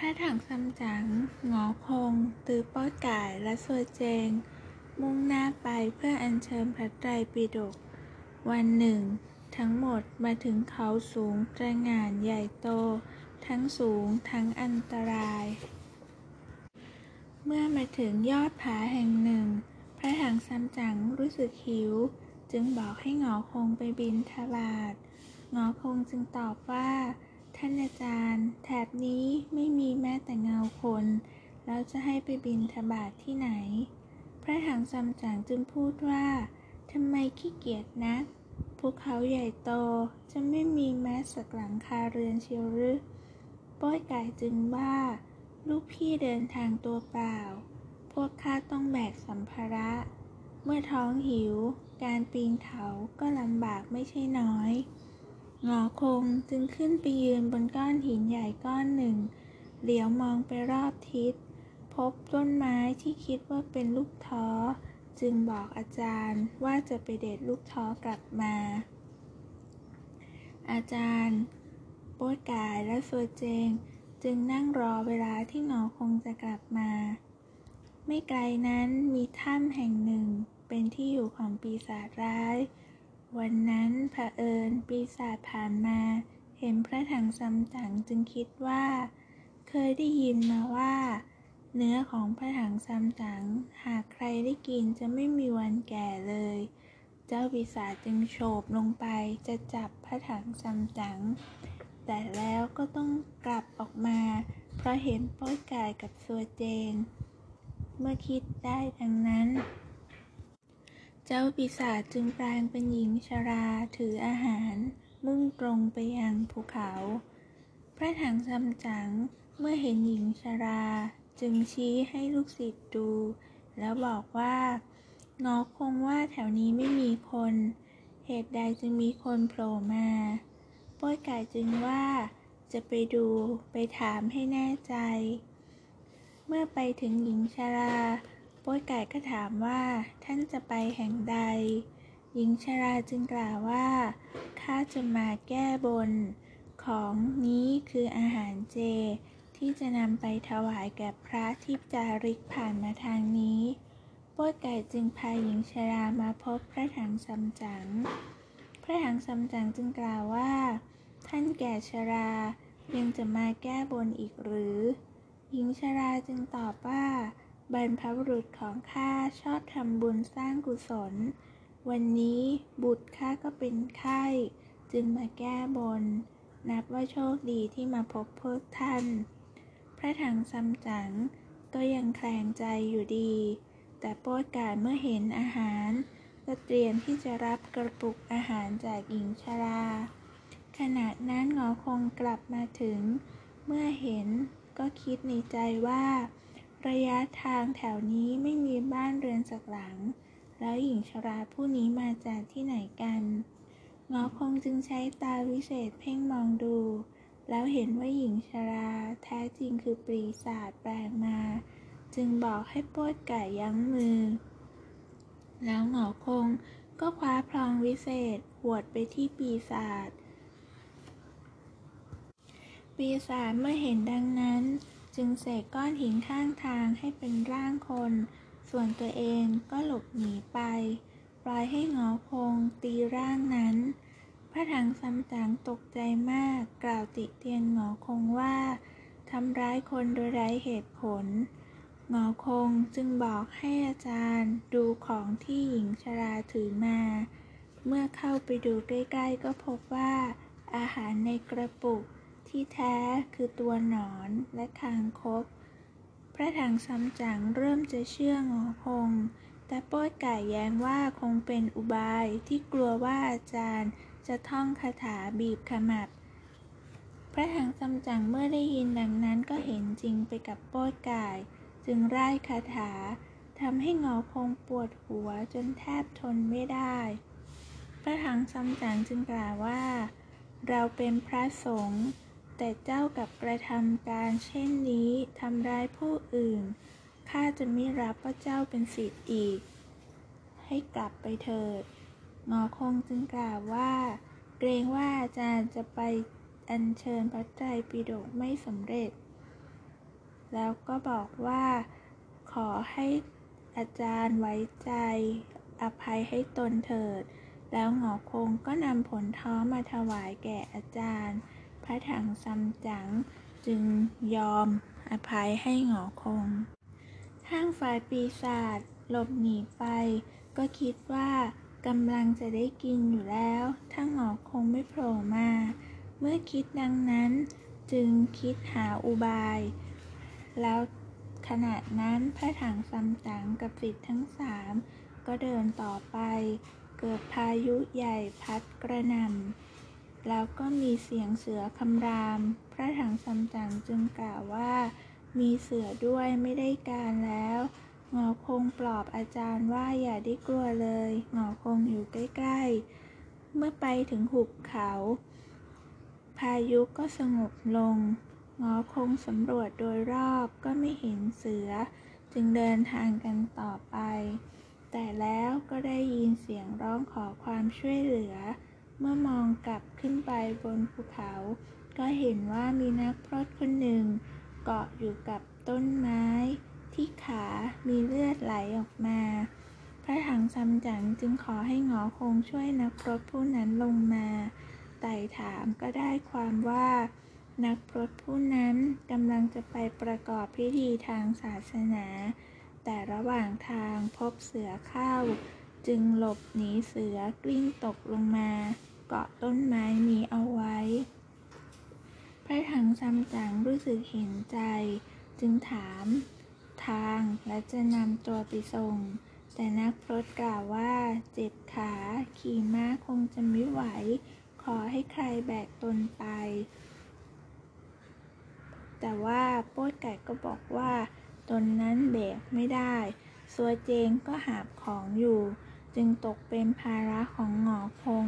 พระถังซัมจั๋งหงอคง ตือป้อยก่ายและสวยเจง มุ่งหน้าไปเพื่ออัญเชิญพระไตรปิฎกวันหนึ่ง ทั้งหมดมาถึงเขาสูงตระงานใหญ่โต ทั้งสูงทั้งอันตราย เมื่อมาถึงยอดผาแห่งหนึ่ง พระถังซัมจั๋งรู้สึกหิว จึงบอกให้หงอคงไปบิณฑบาตหงอคงจึงตอบว่า ท่านอาจารย์ แถบนี้ไม่มีแม้แต่เงาคน แล้วจะให้ไปบิณฑบาตที่ไหน พระถังซัมจั๋งจึงพูดว่าทำไมขี้เกียจนักภูเขาใหญ่โตจะไม่มีแม้สักหลังคาเรือนเชียวหรือป้อยไก่จึงว่า ลูกพี่เดินทางตัวเปล่า พวกข้าต้องแบกสัมภาระ เมื่อท้องหิว การปีนเขาก็ลำบากไม่ใช่น้อย หงอคงจึงขึ้นไปยืนบนก้อนหินใหญ่ก้อนหนึ่ง เหลียวมองไปรอบทิศ พบต้นไม้ที่คิดว่าเป็นลูกท้อ จึงบอกอาจารย์ว่าจะไปเด็ดลูกท้อกลับมา อาจารย์โป๊ยกายและเสวยเจง จึงนั่งรอเวลาที่หงอคงจะกลับมา ไม่ไกลนั้นมีถ้ำแห่งหนึ่งเป็นที่อยู่ของปีศาจร้าย วันนั้นเผอิญปีศาจผ่านมา เห็นพระถังซัมจั๋งจึงคิดว่า เคยได้ยินมาว่า เนื้อของพระถังซัมจั๋งหากใครได้กินจะไม่มีวันแก่เลย เจ้าปีศาจจึงโฉบลงไปจะจับพระถังซัมจั๋งแต่แล้วก็ต้องกลับออกมา เพราะเห็นป้อยกายกับซัวเจง เมื่อคิดได้ดังนั้น เจ้าปีศาจจึงแปลงเป็นหญิงชราถืออาหาร มุ่งตรงไปยังภูเขา พระถังซัมจั๋งเมื่อเห็นหญิงชราจึงชี้ให้ลูกศิษย์ดู แล้วบอกว่างอคงว่าแถวนี้ไม่มีคน เหตุใดจึงมีคนโผล่มาป้อยไก่จึงว่าจะไปดูไปถามให้แน่ใจ เมื่อไปถึงหญิงชรา ป้อยไก่ก็ถามว่า ท่านจะไปแห่งใด หญิงชราจึงกล่าวว่า ข้าจะมาแก้บน ของนี้คืออาหารเจ ที่จะนำไปถวายแก่พระที่จาริกผ่านมาทางนี้ ป้อยไก่จึงพาหญิงชรามาพบพระถังซัมจั๋งพระถังซัมจั๋งจึงกล่าวว่า ท่านแก่ชรายังจะมาแก้บนอีกหรือ หญิงชราจึงตอบว่า บรรพบุรุษของข้าชอบทำบุญสร้างกุศล วันนี้บุตรข้าก็เป็นไข้ จึงมาแก้บน นับว่าโชคดีที่มาพบพวกท่าน พระถังซัมจั๋งก็ยังแคลงใจอยู่ดี แต่โป้อกายเมื่อเห็นอาหาร ก็เตรียมที่จะรับกระปุกอาหารจากหญิงชรา ขณะนั้นงอคงกลับมาถึง เมื่อเห็นก็คิดในใจว่า ระยะทางแถวนี้ไม่มีบ้านเรือนสักหลัง แล้วหญิงชราผู้นี้มาจากที่ไหนกันหงอคงจึงใช้ตาวิเศษเพ่งมองดู แล้วเห็นว่าหญิงชราแท้จริงคือปีศาจแปลงมา จึงบอกให้โป้ยไก่ยั้งมือ แล้วหงอคงก็คว้าพลองวิเศษหวดไปที่ปีศาจปีศาจเมื่อเห็นดังนั้น จึงเสกก้อนหินข้างทางให้เป็นร่างคน ส่วนตัวเองก็หลบหนีไป ปล่อยให้หงอคงตีร่างนั้น พระถังซัมจั๋งตกใจมากกล่าวติเตียนหงอคงว่าทำร้ายคนโดยไร้เหตุผล หงอคงจึงบอกให้อาจารย์ดูของที่หญิงชราถือมา เมื่อเข้าไปดูใกล้ๆก็พบว่าอาหารในกระปุก ที่แท้คือตัวหนอนและคางคก พระถังซัมจั๋งเริ่มจะเชื่องอคง แต่โป้อยไก่แย้งว่าคงเป็นอุบายที่กลัวว่าอาจารย์จะท่องคาถาบีบขมับ พระถังซัมจั๋งเมื่อได้ยินดังนั้นก็เห็นจริงไปกับโป้อยไก่ จึงไร่คาถาทำให้งอคงปวดหัวจนแทบทนไม่ได้ พระถังซัมจั๋งจึงกล่าวว่า เราเป็นพระสงฆ์ แต่เจ้ากับกระทำการเช่นนี้ทำร้ายผู้อื่น ข้าจะไม่รับว่าเจ้าเป็นศิษย์อีก ให้กลับไปเถิดหงอคงจึงกล่าวว่า เกรงว่าอาจารย์จะไปอัญเชิญพระไตรปิฎกไม่สำเร็จ แล้วก็บอกว่า ขอให้อาจารย์ไว้ใจ อภัยให้ตนเถิด แล้วหงอคงก็นำผลท้อมาถวายแก่อาจารย์ พระถังซัมจั๋งจึงยอมอภัยให้หงอคง ทางฝ่ายปีศาจหลบหนีไป ก็คิดว่ากำลังจะได้กินอยู่แล้วถ้าหงอคงไม่โผล่มา เมื่อคิดดังนั้นจึงคิดหาอุบาย แล้วขณะนั้นพระถังซัมจั๋งกับศิษย์ทั้งสามก็เดินต่อไป เกิดพายุใหญ่พัดกระหน่ำ แล้วก็มีเสียงเสือคำราม พระถังซัมจั๋งจึงกล่าวว่า มีเสือด้วยไม่ได้การแล้วหงอคงปลอบอาจารย์ว่าอย่าได้กลัวเลยหงอคงอยู่ใกล้ๆ เมื่อไปถึงหุบเขา พายุก็สงบลงหงอคงสำรวจโดยรอบก็ไม่เห็นเสือ จึงเดินทางกันต่อไป แต่แล้วก็ได้ยินเสียงร้องขอความช่วยเหลือ เมื่อมองกลับขึ้นไปบนภูเขา ก็เห็นว่ามีนักพรตคนหนึ่ง เกาะอยู่กับต้นไม้ ที่ขามีเลือดไหลออกมา พระถังซัมจั๋งจึงขอให้หงอคงช่วยนักพรถผู้นั้นลงมาไต่ถามก็ได้ความว่า นักพรตผู้นั้นกำลังจะไปประกอบพิธีทางศาสนา แต่ระหว่างทางพบเสือเข้า จึงหลบหนีเสือกลิ้งตกลงมา เกาะต้นไม้มีเอาไว้ พระถังซัมจั๋งรู้สึกเห็นใจ จึงถามทางและจะนำตัวไปส่ง แต่นักพรตกล่าวว่าเจ็บขาขี่ม้าคงจะไม่ไหว ขอให้ใครแบกตนไป แต่ว่าโป๊ดไก่ก็บอกว่า ตนนั้นแบกไม่ได้สัวเจงก็หาบของอยู่ จึงตกเป็นภาระของหงอคง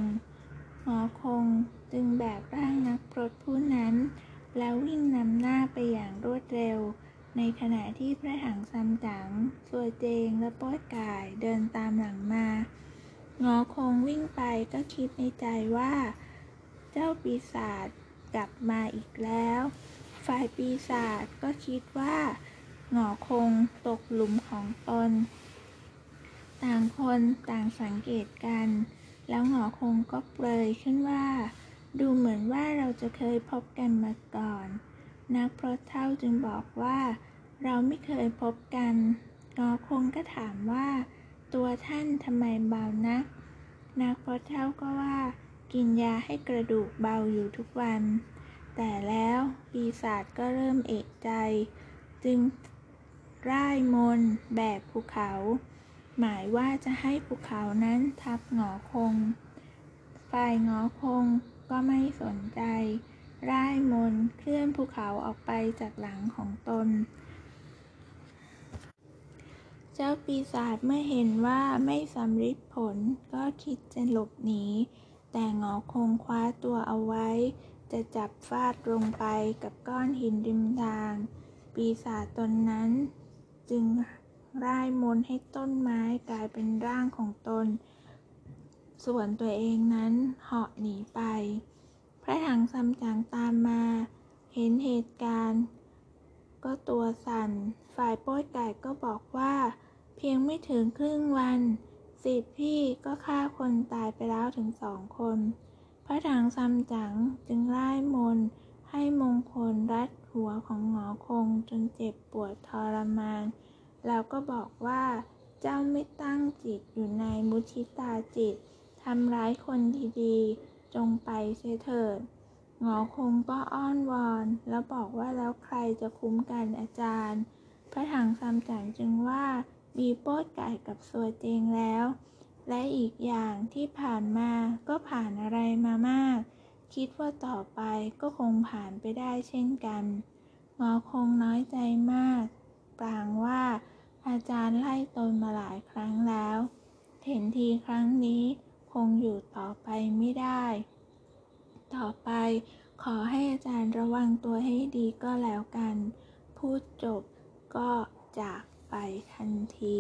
อคงจึงแบกร่างนักพรตผู้นั้น แล้ววิ่งนำหน้าไปอย่างรวดเร็ว ในขณะที่พระถังซัมจั๋งสัวเจงและป้อยกายเดินตามหลังมางอคงวิ่งไปก็คิดในใจว่า เจ้าปีศาจกลับมาอีกแล้ว ฝ่ายปีศาจก็คิดว่าหงอคงตกหลุมของตน ต่างคนต่างสังเกตกัน แล้วหงอคงก็เปรยขึ้นว่า ดูเหมือนว่าเราจะเคยพบกันมาก่อน นักพรตเท่าจึงบอกว่า เราไม่เคยพบกันงอคงก็ถามว่า ตัวท่านทำไมเบานัก นักพรตเท่าก็ว่า กินยาให้กระดูกเบาอยู่ทุกวัน แต่แล้วปีศาจก็เริ่มเอกใจ จึงร่ายมนแบกภูเขา หมายว่าจะให้ภูเขานั้นทับหงอคง ฝ่ายหงอคงก็ไม่สนใจ ร่ายมนเคลื่อนภูเขาออกไปจากหลังของตน เจ้าปีศาจเมื่อเห็นว่าไม่สำเร็จผลก็คิดจะหลบหนี แต่หงอคงคว้าตัวเอาไว้ จะจับฟาดลงไปกับก้อนหินริมทาง ปีศาจตนนั้นจึง ร่ายมนให้ต้นไม้กลายเป็นร่างของตน ส่วนตัวเองนั้นเหาะหนีไป พระถังซัมจั๋งตามมา เห็นเหตุการณ์ ก็ตัวสั่น ฝ่ายโป้ยไก่ก็บอกว่า เพียงไม่ถึงครึ่งวันสิทธิพี่ก็ฆ่าคนตายไปแล้วถึงสองคน พระถังซัมจั๋งจึงไล่มนให้มงคลรัดหัวของหงอคงจนเจ็บปวดทรมาน แล้วก็บอกว่า เจ้าไม่ตั้งจิตอยู่ในมุทิตาจิตทำร้ายคนดีๆ จงไปเสเถิดหงอคงก็อ้อนวอน แล้วบอกว่าแล้วใครจะคุ้มกันอาจารย์ พระถังซัมจั๋งจึงว่ามีโป๊ดไก่กับสัวเจงแล้ว และอีกอย่างที่ผ่านมาก็ผ่านอะไรมามาก คิดว่าต่อไปก็คงผ่านไปได้เช่นกันงอคงน้อยใจมาก ปราง จารย์ไล่ตนมาหลายครั้งแล้ว เห็นทีครั้งนี้คงอยู่ต่อไปไม่ได้ ต่อไปขอให้อาจารย์ระวังตัวให้ดีก็แล้วกัน พูดจบก็จากไปทันที